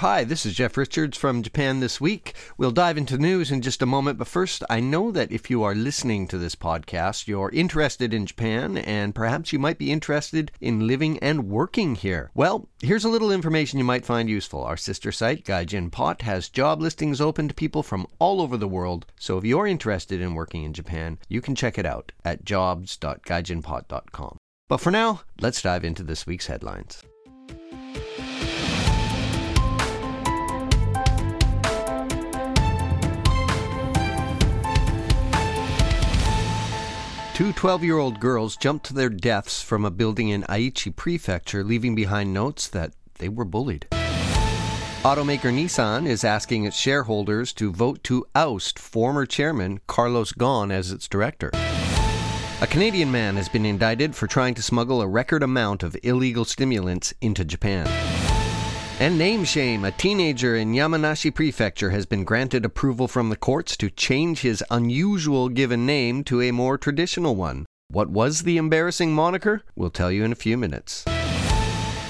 Hi, this is Jeff Richards from Japan This Week. We'll dive into news in just a moment, but first, I know that if you are listening to this podcast, you're interested in Japan and perhaps you might be interested in living and working here. Well, here's a little information you might find useful. Our sister site, GaijinPot, has job listings open to people from all over the world, so if you're interested in working in Japan, you can check it out at jobs.gaijinpot.com. But for now, let's dive into this week's headlines. Two 12 year old girls jumped to their deaths from a building in Aichi Prefecture, leaving behind notes that they were bullied. Automaker Nissan is asking its shareholders to vote to oust former chairman Carlos Ghosn as its director. A Canadian man has been indicted for trying to smuggle a record amount of illegal stimulants into Japan. And name shame. A teenager in Yamanashi Prefecture has been granted approval from the courts to change his unusual given name to a more traditional one. What was the embarrassing moniker? We'll tell you in a few minutes.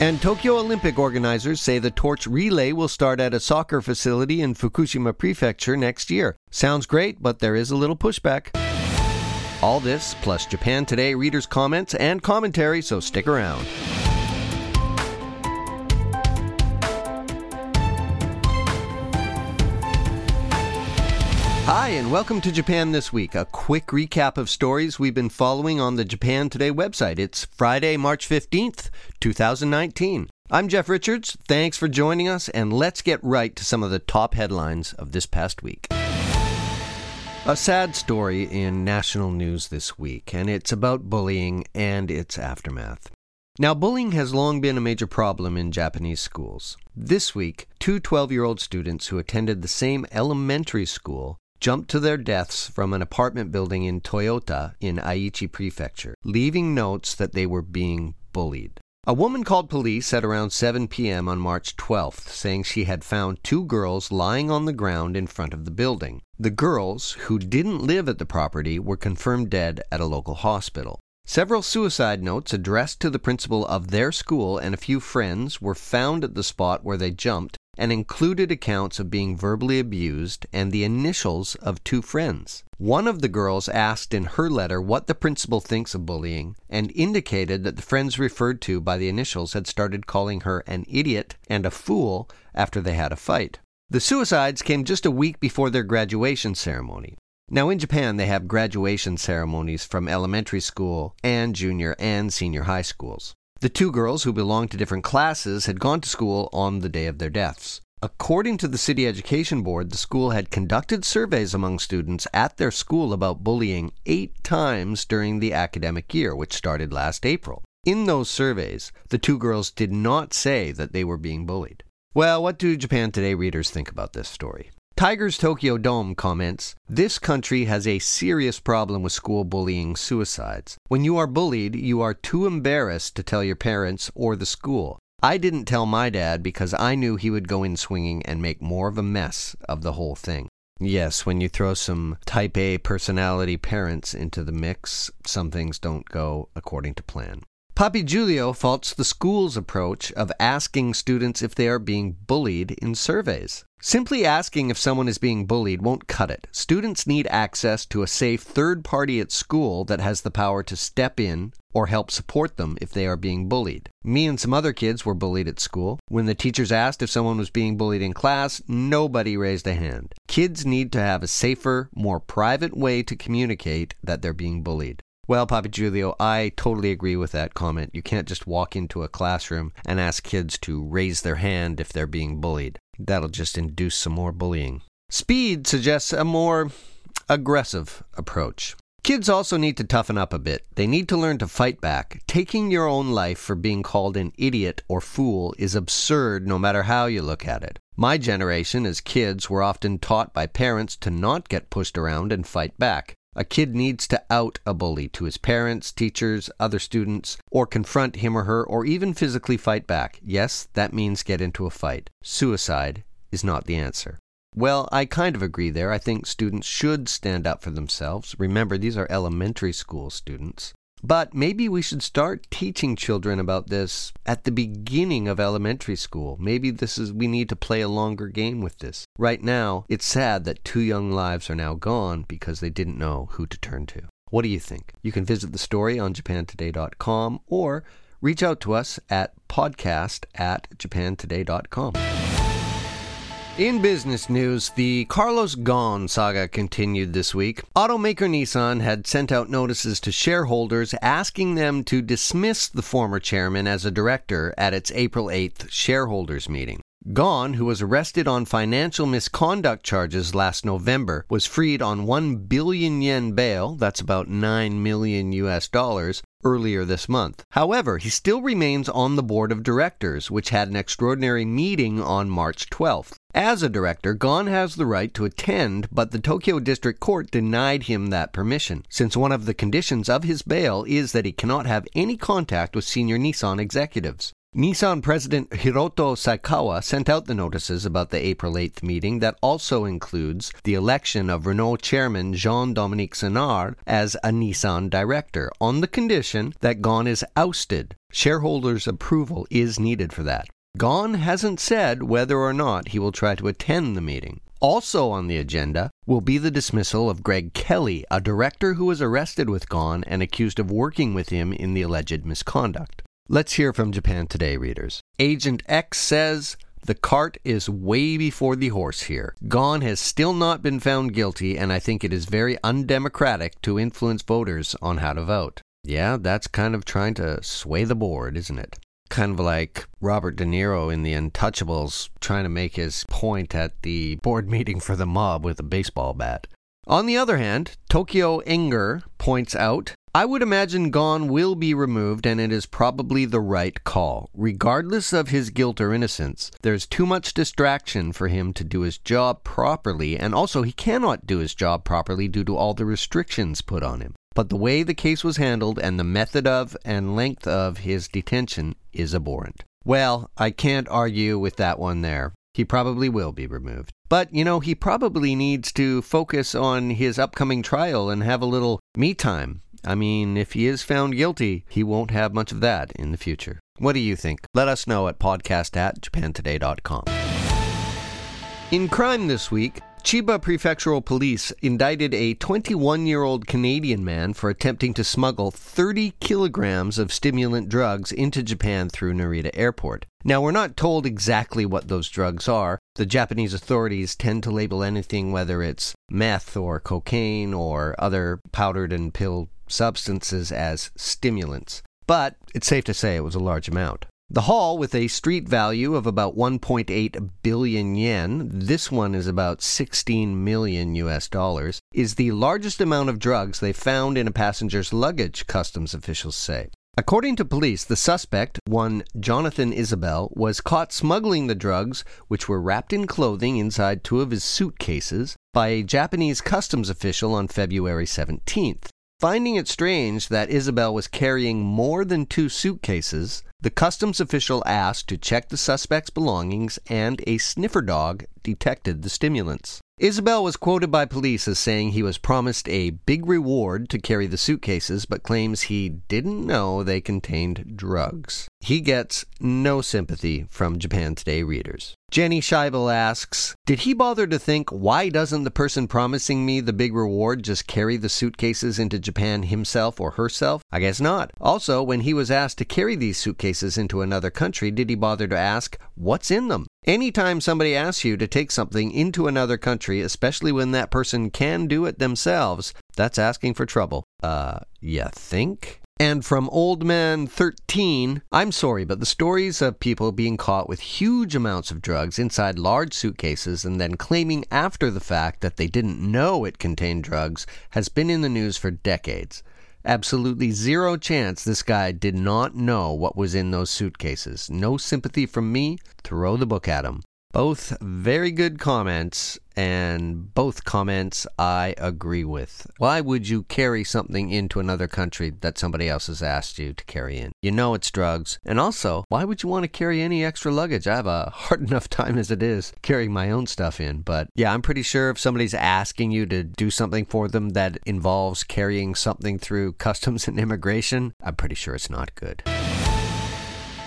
And Tokyo Olympic organizers say the torch relay will start at a soccer facility in Fukushima Prefecture next year. Sounds great, but there is a little pushback. All this, plus Japan Today readers' comments and commentary, so stick around. Hi, and welcome to Japan This Week, a quick recap of stories we've been following on the Japan Today website. It's Friday, March 15th, 2019. I'm Jeff Richards. Thanks for joining us, and let's get right to some of the top headlines of this past week. A sad story in national news this week, and it's about bullying and its aftermath. Now, bullying has long been a major problem in Japanese schools. This week, two 12 year old students who attended the same elementary school jumped to their deaths from an apartment building in Toyota in Aichi Prefecture, leaving notes that they were being bullied. A woman called police at around 7 p.m. on March 12th, saying she had found two girls lying on the ground in front of the building. The girls, who didn't live at the property, were confirmed dead at a local hospital. Several suicide notes addressed to the principal of their school and a few friends were found at the spot where they jumped and included accounts of being verbally abused and the initials of two friends. One of the girls asked in her letter what the principal thinks of bullying and indicated that the friends referred to by the initials had started calling her an idiot and a fool after they had a fight. The suicides came just a week before their graduation ceremony. Now, in Japan, they have graduation ceremonies from elementary school and junior and senior high schools. The two girls, who belonged to different classes, had gone to school on the day of their deaths. According to the City Education Board, the school had conducted surveys among students at their school about bullying eight times during the academic year, which started last April. In those surveys, the two girls did not say that they were being bullied. Well, what do Japan Today readers think about this story? Tigers Tokyo Dome comments This country has a serious problem with school bullying suicides. When you are bullied, you are too embarrassed to tell your parents or the school. I didn't tell my dad because I knew he would go in swinging and make more of a mess of the whole thing. Yes, when you throw some type A personality parents into the mix, some things don't go according to plan. Papi Giulio faults the school's approach of asking students if they are being bullied in surveys. Simply asking if someone is being bullied won't cut it. Students need access to a safe third party at school that has the power to step in or help support them if they are being bullied. Me and some other kids were bullied at school. When the teachers asked if someone was being bullied in class, nobody raised a hand. Kids need to have a safer, more private way to communicate that they're being bullied. Well, Papa Giulio, I totally agree with that comment. You can't just walk into a classroom and ask kids to raise their hand if they're being bullied. That'll just induce some more bullying. Speed suggests a more aggressive approach. Kids also need to toughen up a bit. They need to learn to fight back. Taking your own life for being called an idiot or fool is absurd no matter how you look at it. My generation, as kids, were often taught by parents to not get pushed around and fight back. A kid needs to out a bully to his parents, teachers, other students, or confront him or her, or even physically fight back. Yes, that means get into a fight. Suicide is not the answer. Well, I kind of agree there. I think students should stand up for themselves. Remember, these are elementary school students. But maybe we should start teaching children about this at the beginning of elementary school. Maybe this is we need to play a longer game with this. Right now, it's sad that two young lives are now gone because they didn't know who to turn to. What do you think? You can visit the story on japantoday.com or reach out to us at podcast at japantoday.com. In business news, the Carlos Ghosn saga continued this week. Automaker Nissan had sent out notices to shareholders asking them to dismiss the former chairman as a director at its April 8th shareholders meeting. Ghosn, who was arrested on financial misconduct charges last November, was freed on 1 billion yen bail, that's about 9 million US dollars, earlier this month. However, he still remains on the board of directors, which had an extraordinary meeting on March 12th. As a director, Ghosn has the right to attend, but the Tokyo District Court denied him that permission, since one of the conditions of his bail is that he cannot have any contact with senior Nissan executives. Nissan President Hiroto Saikawa sent out the notices about the April 8th meeting that also includes the election of Renault chairman Jean Dominique Senard as a Nissan director, on the condition that Ghosn is ousted. Shareholders' approval is needed for that. Ghosn hasn't said whether or not he will try to attend the meeting. Also on the agenda will be the dismissal of Greg Kelly, a director who was arrested with Ghosn and accused of working with him in the alleged misconduct. Let's hear from Japan Today readers. Agent X says, the cart is way before the horse here. Ghosn has still not been found guilty, and I think it is very undemocratic to influence voters on how to vote. Yeah, that's kind of trying to sway the board, isn't it? Kind of like Robert De Niro in The Untouchables trying to make his point at the board meeting for the mob with a baseball bat. On the other hand, Tokyo Enger points out I would imagine Ghosn will be removed, and it is probably the right call. Regardless of his guilt or innocence, there's too much distraction for him to do his job properly, and also he cannot do his job properly due to all the restrictions put on him. But the way the case was handled and the method of and length of his detention is abhorrent. Well, I can't argue with that one there. He probably will be removed. But, you know, he probably needs to focus on his upcoming trial and have a little me time I mean, if he is found guilty, he won't have much of that in the future. What do you think? Let us know at podcast at japantoday.com. In crime this week, Chiba Prefectural Police indicted a 21 year old Canadian man for attempting to smuggle 30 kilograms of stimulant drugs into Japan through Narita Airport. Now, we're not told exactly what those drugs are. The Japanese authorities tend to label anything, whether it's meth or cocaine or other powdered and pill substances as stimulants, but it's safe to say it was a large amount. The haul, with a street value of about 1.8 billion yen, this one is about 16 million US dollars, is the largest amount of drugs they found in a passenger's luggage, customs officials say. According to police, the suspect, one Jonathan Isabel, was caught smuggling the drugs, which were wrapped in clothing inside two of his suitcases, by a Japanese customs official on February 17th. Finding it strange that Isabel was carrying more than two suitcases, the customs official asked to check the suspect's belongings, and a sniffer dog detected the stimulants. Isabel was quoted by police as saying he was promised a big reward to carry the suitcases, but claims he didn't know they contained drugs. He gets no sympathy from Japan Today readers. Jenny Scheibel asks, Did he bother to think, why doesn't the person promising me the big reward just carry the suitcases into Japan himself or herself? I guess not. Also, when he was asked to carry these suitcases into another country, did he bother to ask, what's in them? Anytime somebody asks you to take something into another country, especially when that person can do it themselves, that's asking for trouble. Uh, you think? And from Old Man 13, I'm sorry, but the stories of people being caught with huge amounts of drugs inside large suitcases and then claiming after the fact that they didn't know it contained drugs has been in the news for decades. Absolutely zero chance this guy did not know what was in those suitcases. No sympathy from me. Throw the book at him. Both very good comments, and both comments I agree with. Why would you carry something into another country that somebody else has asked you to carry in? You know it's drugs. And also, why would you want to carry any extra luggage? I have a hard enough time as it is carrying my own stuff in. But yeah, I'm pretty sure if somebody's asking you to do something for them that involves carrying something through customs and immigration, I'm pretty sure it's not good.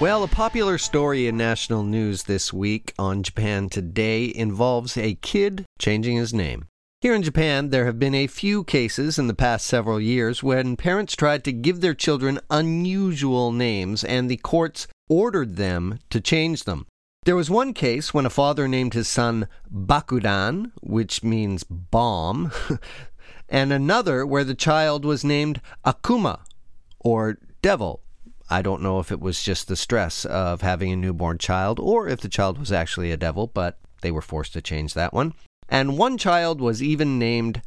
Well, a popular story in national news this week on Japan Today involves a kid changing his name. Here in Japan, there have been a few cases in the past several years when parents tried to give their children unusual names and the courts ordered them to change them. There was one case when a father named his son Bakudan, which means bomb, and another where the child was named Akuma, or devil, I don't know if it was just the stress of having a newborn child or if the child was actually a devil, but they were forced to change that one. And one child was even named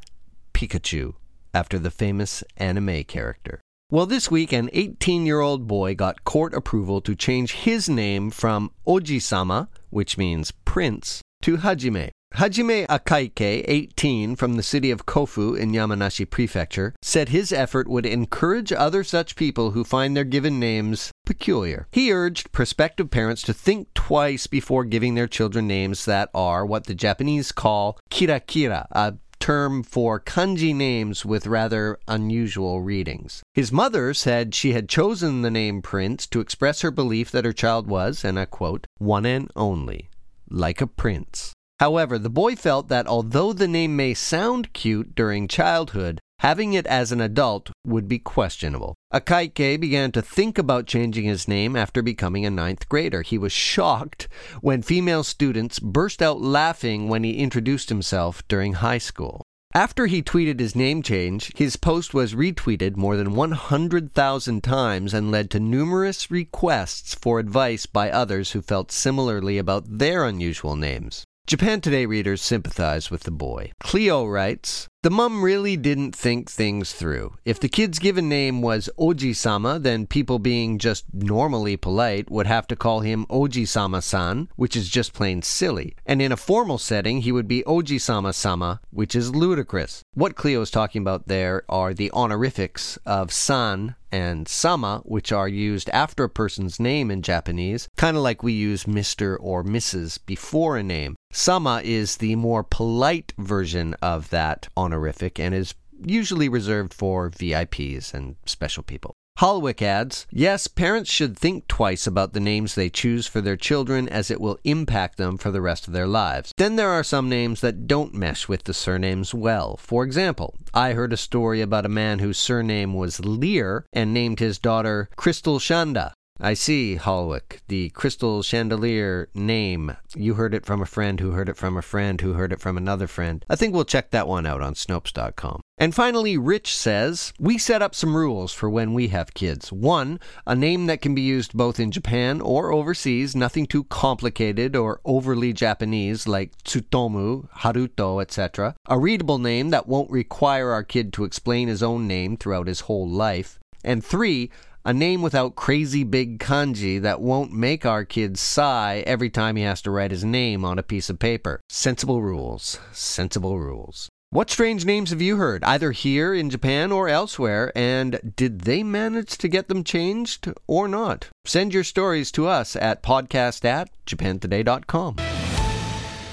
Pikachu after the famous anime character. Well, this week, an 18 year old boy got court approval to change his name from Oji sama, which means prince, to Hajime. Hajime Akaike, 18, from the city of Kofu in Yamanashi Prefecture, said his effort would encourage other such people who find their given names peculiar. He urged prospective parents to think twice before giving their children names that are what the Japanese call kirakira, a term for kanji names with rather unusual readings. His mother said she had chosen the name Prince to express her belief that her child was, and I quote, one and only, like a prince. However, the boy felt that although the name may sound cute during childhood, having it as an adult would be questionable. Akaike began to think about changing his name after becoming a ninth grader. He was shocked when female students burst out laughing when he introduced himself during high school. After he tweeted his name change, his post was retweeted more than 100,000 times and led to numerous requests for advice by others who felt similarly about their unusual names. Japan Today readers sympathize with the boy. Cleo writes, the mum really didn't think things through. If the kid's given name was Oji sama, then people being just normally polite would have to call him Oji sama san, which is just plain silly. And in a formal setting, he would be Oji sama sama, which is ludicrous. What Cleo is talking about there are the honorifics of san and sama, which are used after a person's name in Japanese, kind of like we use Mr. or Mrs. before a name. Sama is the more polite version of that honorific and is usually reserved for VIPs and special people. Holwick adds, Yes, parents should think twice about the names they choose for their children as it will impact them for the rest of their lives. Then there are some names that don't mesh with the surnames well. For example, I heard a story about a man whose surname was Lear and named his daughter Crystal Shanda. I see, Holwick, the crystal chandelier name. You heard it from a friend who heard it from a friend who heard it from another friend. I think we'll check that one out on Snopes.com. And finally, Rich says, We set up some rules for when we have kids. One, a name that can be used both in Japan or overseas, nothing too complicated or overly Japanese like Tsutomu, Haruto, etc. A readable name that won't require our kid to explain his own name throughout his whole life. And three, a name without crazy big kanji that won't make our kid sigh every time he has to write his name on a piece of paper. Sensible rules. Sensible rules. What strange names have you heard, either here in Japan or elsewhere, and did they manage to get them changed or not? Send your stories to us at podcast at japantoday.com.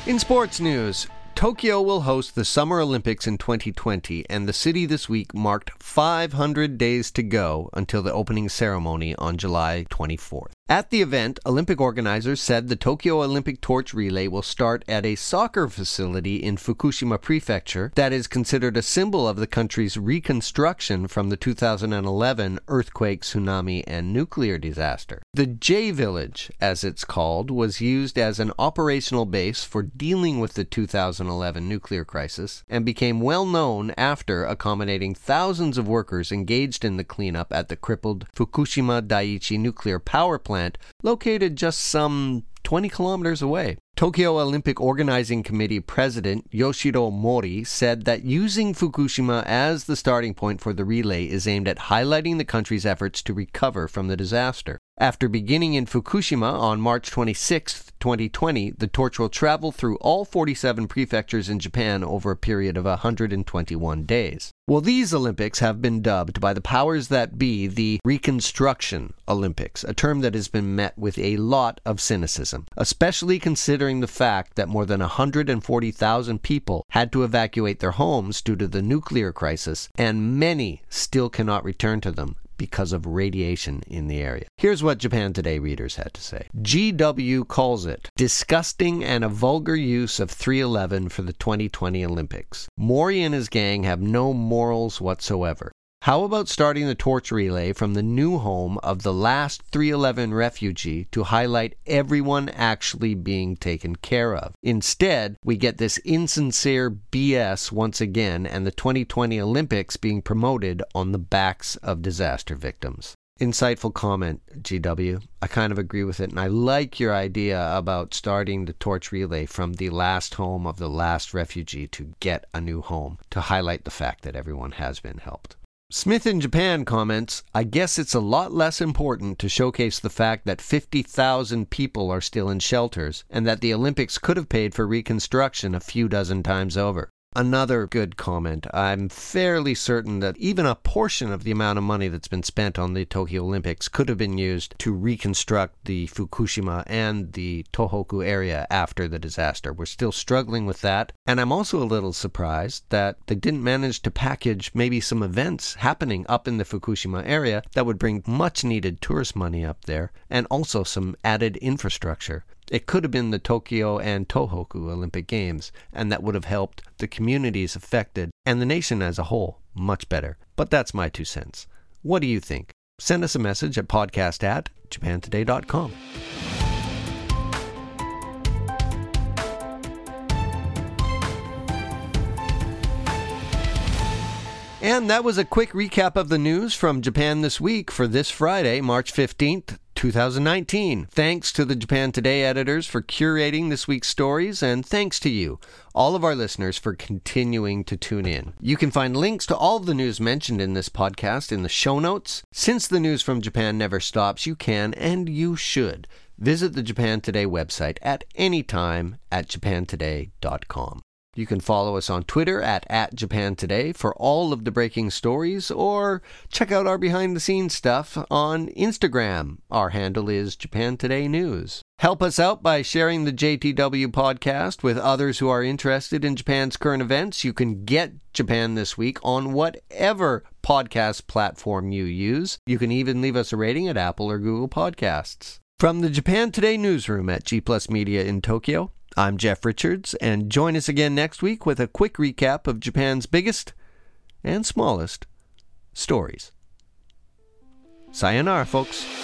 In sports news, Tokyo will host the Summer Olympics in 2020, and the city this week marked 500 days to go until the opening ceremony on July 24th. At the event, Olympic organizers said the Tokyo Olympic torch relay will start at a soccer facility in Fukushima Prefecture that is considered a symbol of the country's reconstruction from the 2011 earthquake, tsunami, and nuclear disaster. The J Village, as it's called, was used as an operational base for dealing with the 2011 nuclear crisis and became well known after accommodating thousands of workers engaged in the cleanup at the crippled Fukushima Daiichi nuclear power plant plant, located just some 20 kilometers away. Tokyo Olympic Organizing Committee President Yoshiro Mori said that using Fukushima as the starting point for the relay is aimed at highlighting the country's efforts to recover from the disaster. After beginning in Fukushima on March 26, 2020, the torch will travel through all 47 prefectures in Japan over a period of 121 days. Well, these Olympics have been dubbed by the powers that be the Reconstruction Olympics, a term that has been met with a lot of cynicism, especially considering the fact that more than 140,000 people had to evacuate their homes due to the nuclear crisis, and many still cannot return to them because of radiation in the area. Here's what Japan Today readers had to say GW calls it disgusting and a vulgar use of 311 for the 2020 Olympics. Mori and his gang have no morals whatsoever. How about starting the torch relay from the new home of the last 311 refugee to highlight everyone actually being taken care of? Instead, we get this insincere BS once again and the 2020 Olympics being promoted on the backs of disaster victims. Insightful comment, GW. I kind of agree with it, and I like your idea about starting the torch relay from the last home of the last refugee to get a new home to highlight the fact that everyone has been helped. Smith in Japan comments, I guess it's a lot less important to showcase the fact that 50,000 people are still in shelters and that the Olympics could have paid for reconstruction a few dozen times over. Another good comment. I'm fairly certain that even a portion of the amount of money that's been spent on the Tokyo Olympics could have been used to reconstruct the Fukushima and the Tohoku area after the disaster. We're still struggling with that. And I'm also a little surprised that they didn't manage to package maybe some events happening up in the Fukushima area that would bring much needed tourist money up there and also some added infrastructure. It could have been the Tokyo and Tohoku Olympic Games, and that would have helped the communities affected and the nation as a whole much better. But that's my two cents. What do you think? Send us a message at podcast at japantoday.com. And that was a quick recap of the news from Japan this week for this Friday, March 15th, 2019. Thanks to the Japan Today editors for curating this week's stories, and thanks to you, all of our listeners, for continuing to tune in. You can find links to all of the news mentioned in this podcast in the show notes. Since the news from Japan never stops, you can and you should visit the Japan Today website at any time at japantoday.com. You can follow us on Twitter at, at Japan Today for all of the breaking stories, or check out our behind the scenes stuff on Instagram. Our handle is Japan Today News. Help us out by sharing the JTW podcast with others who are interested in Japan's current events. You can get Japan This Week on whatever podcast platform you use. You can even leave us a rating at Apple or Google Podcasts. From the Japan Today newsroom at G Plus Media in Tokyo, I'm Jeff Richards, and join us again next week with a quick recap of Japan's biggest and smallest stories. Sayonara, folks.